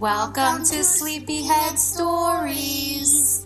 Welcome to Sleepyhead Stories.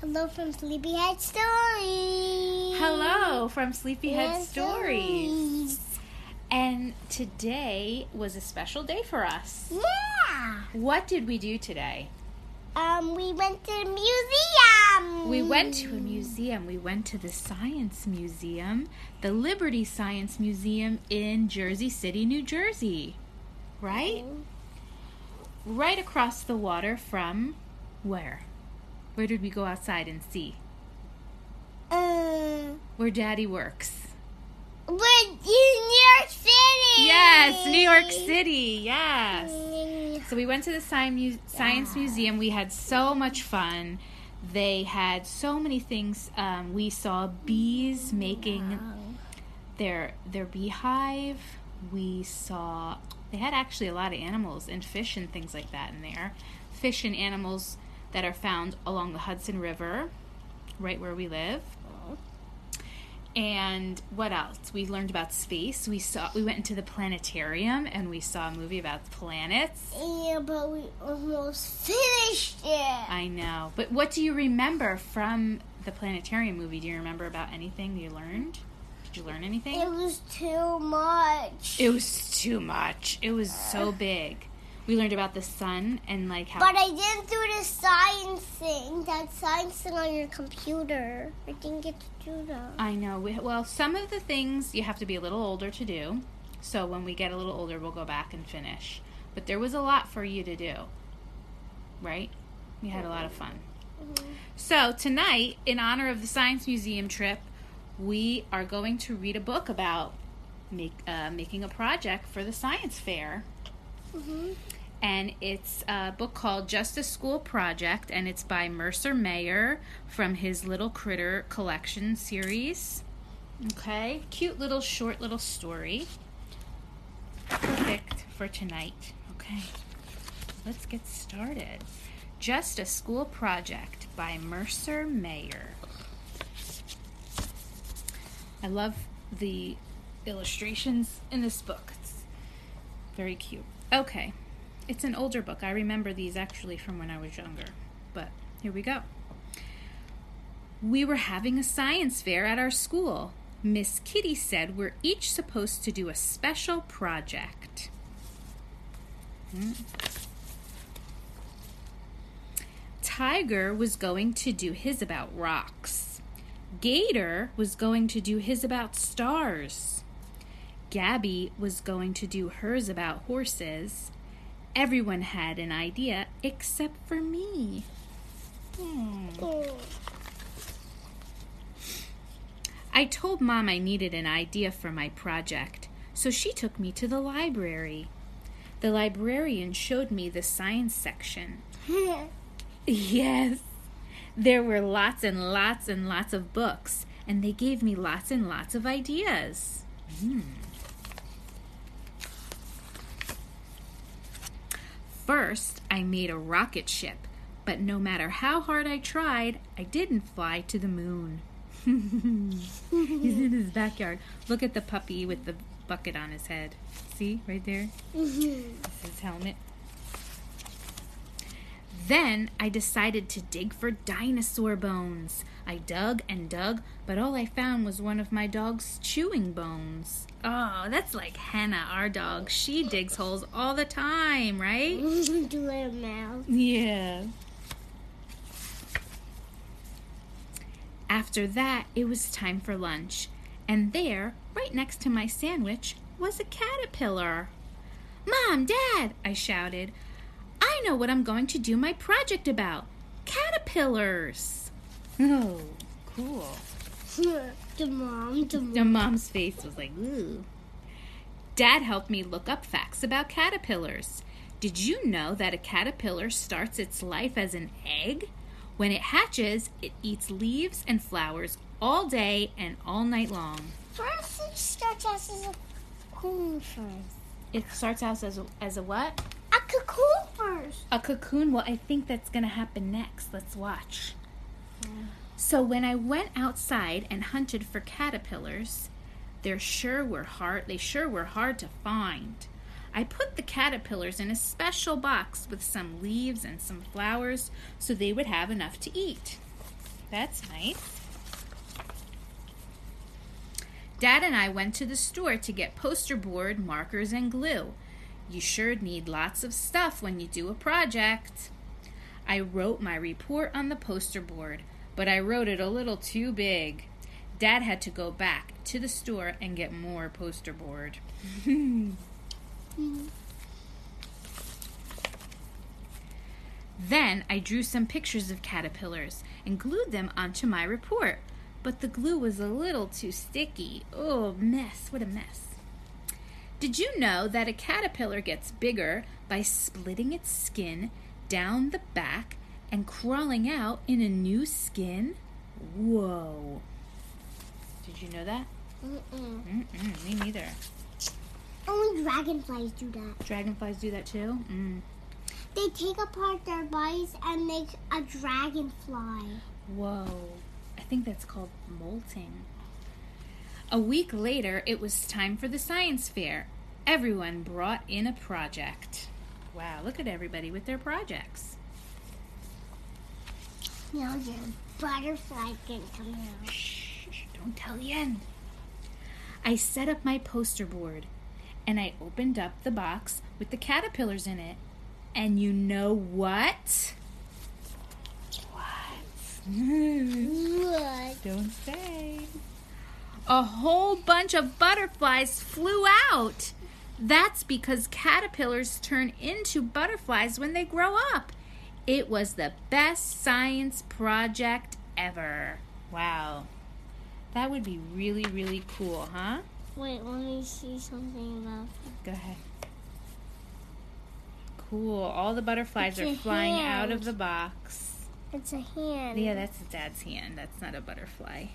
Hello from Sleepyhead Stories. Hello from Sleepyhead And Stories. And today was a special day for us. Yeah. What did we do today? Um, we went to the museum. We went to a museum. We went to the Science Museum, the Liberty Science Museum in Jersey City, New Jersey. Right? Right across the water from where? Where did we go outside and see? Um, Where Daddy works. we're in New York City. Yes, New York City. Yes. So we went to the Science Museum. We had so much fun. They had so many things. Um, we saw bees making their their beehive. We saw they had actually a lot of animals and fish and things like that in there. Fish and animals that are found along the Hudson River, right where we live. And what else? We learned about space. We saw we went into the planetarium and we saw a movie about planets. Yeah, but we almost finished it. I know. But what do you remember from the planetarium movie? Do you remember about anything you learned? Did you learn anything? It was too much. It was too much. It was so big. We learned about the sun and like how But I didn't do the science thing. That science thing on your computer. I didn't get to do that. I know. We, well, some of the things you have to be a little older to do. So when we get a little older, we'll go back and finish. But there was a lot for you to do. Right? We had a lot of fun. So tonight, in honor of the Science Museum trip, we are going to read a book about make, uh, making a project for the science fair. Mm-hmm. And it's a book called Just a School Project, and it's by Mercer Mayer from his Little Critter Collection series. Okay, cute little short little story. Perfect for tonight. Okay, let's get started. Just a School Project by Mercer Mayer. I love the illustrations in this book. It's very cute. Okay. It's an older book. I remember these actually from when I was younger. But here we go. We were having a science fair at our school. Miss Kitty said we're each supposed to do a special project. Hmm. Tiger was going to do his about rocks. Gator was going to do his about stars. Gabby was going to do hers about horses. Everyone had an idea except for me. Hmm. I told Mom I needed an idea for my project, so she took me to the library. The librarian showed me the science section. Yes. There were lots and lots and lots of books, and they gave me lots and lots of ideas. Hmm. First, I made a rocket ship, but no matter how hard I tried, I didn't fly to the moon. He's in his backyard. Look at the puppy with the bucket on his head. See, right there? Mm-hmm. That's his helmet. Then I decided to dig for dinosaur bones. I dug and dug, but all I found was one of my dog's chewing bones. Oh, that's like Hannah, our dog. She digs holes all the time, right? do a mouth. Yeah. After that, it was time for lunch, and there, right next to my sandwich, was a caterpillar. Mom, Dad, I shouted, I know what I'm going to do my project about caterpillars. Oh, cool. the mom, the The mom's face was like, ooh. Dad helped me look up facts about caterpillars. Did you know that a caterpillar starts its life as an egg? When it hatches, it eats leaves and flowers all day and all night long. First, it starts out as a cocoon first. It starts out as a, as a what? A cocoon first. A cocoon. Well, I think that's going to happen next. Let's watch. So when I went outside and hunted for caterpillars, there sure were hard they sure were hard to find. I put the caterpillars in a special box with some leaves and some flowers so they would have enough to eat. That's nice. Dad and I went to the store to get poster board, markers, and glue. You sure need lots of stuff when you do a project. I wrote my report on the poster board, but I wrote it a little too big. Dad had to go back to the store and get more poster board. Then I drew some pictures of caterpillars and glued them onto my report, but the glue was a little too sticky. Oh, mess, what a mess. Did you know that a caterpillar gets bigger by splitting its skin down the back and crawling out in a new skin? Whoa. Did you know that? Mm-mm. Mm-mm, me neither. Only dragonflies do that. Dragonflies do that too? Mm. They take apart their bodies and make a dragonfly. Whoa. I think that's called molting. A week later, it was time for the science fair. Everyone brought in a project. Wow, look at everybody with their projects. Now your butterfly can come out. Shh, don't tell Yen. I set up my poster board and I opened up the box with the caterpillars in it. And you know what? What? What? Don't say. A whole bunch of butterflies flew out. That's because caterpillars turn into butterflies when they grow up. It was the best science project ever. Wow. That would be really, really cool, huh? Wait, let me see something about Go ahead. Cool. All the butterflies It's are flying out of the box. It's a hand. Yeah, that's dad's hand. That's not a butterfly.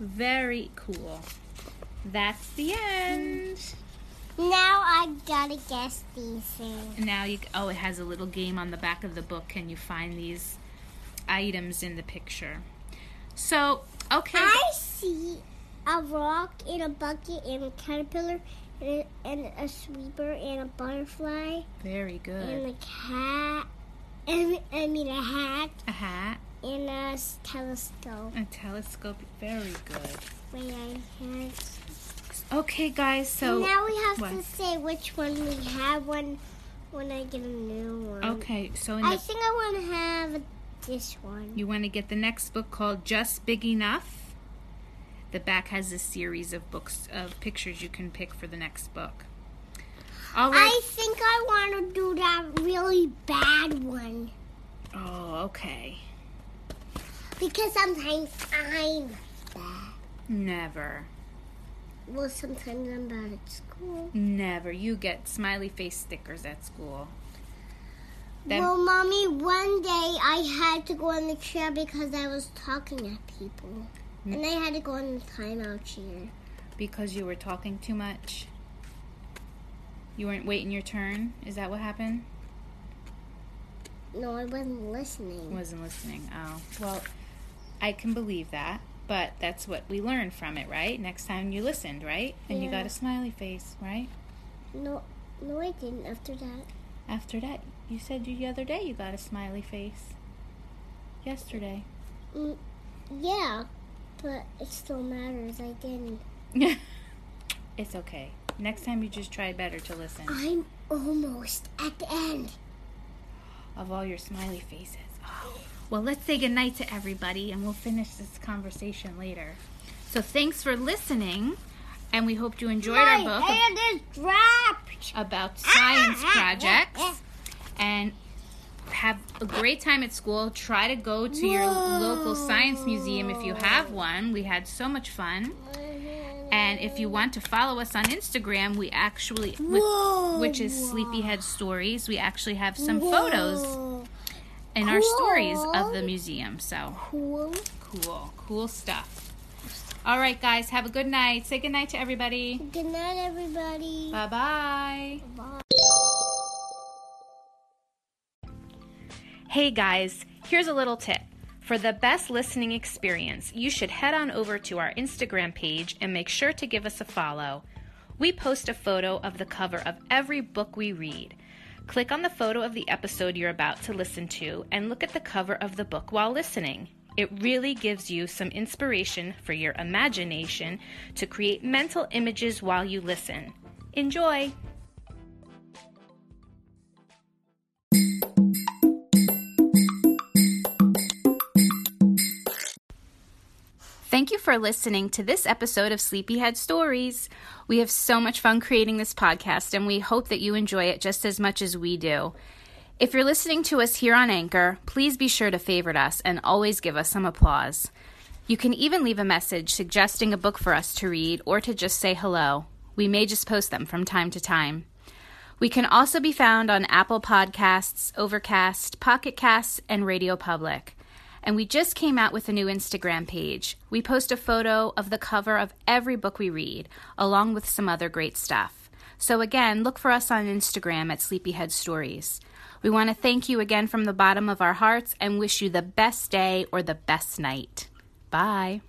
Very cool. That's the end. Now I gotta guess these things. Now you oh, it has a little game on the back of the book. Can you find these items in the picture? So, okay. I see a rock and a bucket and a caterpillar and a, and a sweeper and a butterfly Very good. and a cat and I mean a hat A hat, and a telescope. a telescope. Very good. Wait, I had. Okay, guys. So now we have to say which one we have when when I get a new one. okay. So in I the think I want to have this one. You want to get the next book called Just Big Enough? The back has a series of books of pictures you can pick for the next book. All right. I think I want to do that really bad one oh, okay. Because sometimes I'm bad. Never. Well, sometimes I'm bad at school. Never. You get smiley face stickers at school. Then- well, mommy, one day I had to go in the chair because I was talking at people, and I had to go in the timeout chair. Because you were talking too much? You weren't waiting your turn? Is that what happened? No, I wasn't listening. Wasn't listening. Oh. Well, I can believe that. But that's what we learned from it, right? Next time you listened, right? And you got a smiley face, right? No, no, I didn't. After that, After that, you said you the other day you got a smiley face. Yesterday. mm, yeah, but it still matters. I didn't. it's okay. Next time you just try better to listen. I'm almost at the end. Of all your smiley faces. Well, let's say goodnight to everybody and we'll finish this conversation later. So thanks for listening and we hope you enjoyed our My book hand is dropped. about science ah, ah, ah, projects. And have a great time at school. Try to go to your local science museum if you have one. We had so much fun. And if you want to follow us on Instagram, we actually, which is Sleepyhead Stories, we actually have some photos in our stories of the museum. So Cool. cool, cool stuff. All right, guys, have a good night. Say good night to everybody. Good night, everybody. Bye bye. Bye. Hey guys, here's a little tip. For the best listening experience, you should head on over to our Instagram page and make sure to give us a follow. We post a photo of the cover of every book we read. Click on the photo of the episode you're about to listen to and look at the cover of the book while listening. It really gives you some inspiration for your imagination to create mental images while you listen. Enjoy! Thank you for listening to this episode of Sleepyhead Stories. We have so much fun creating this podcast, and we hope that you enjoy it just as much as we do. If you're listening to us here on Anchor, please be sure to favorite us and always give us some applause. You can even leave a message suggesting a book for us to read or to just say hello. We may just post them from time to time. We can also be found on Apple Podcasts, Overcast, Pocket Casts, and Radio Public. And we just came out with a new Instagram page. We post a photo of the cover of every book we read, along with some other great stuff. So again, look for us on Instagram at Sleepyhead Stories. We want to thank you again from the bottom of our hearts and wish you the best day or the best night. Bye.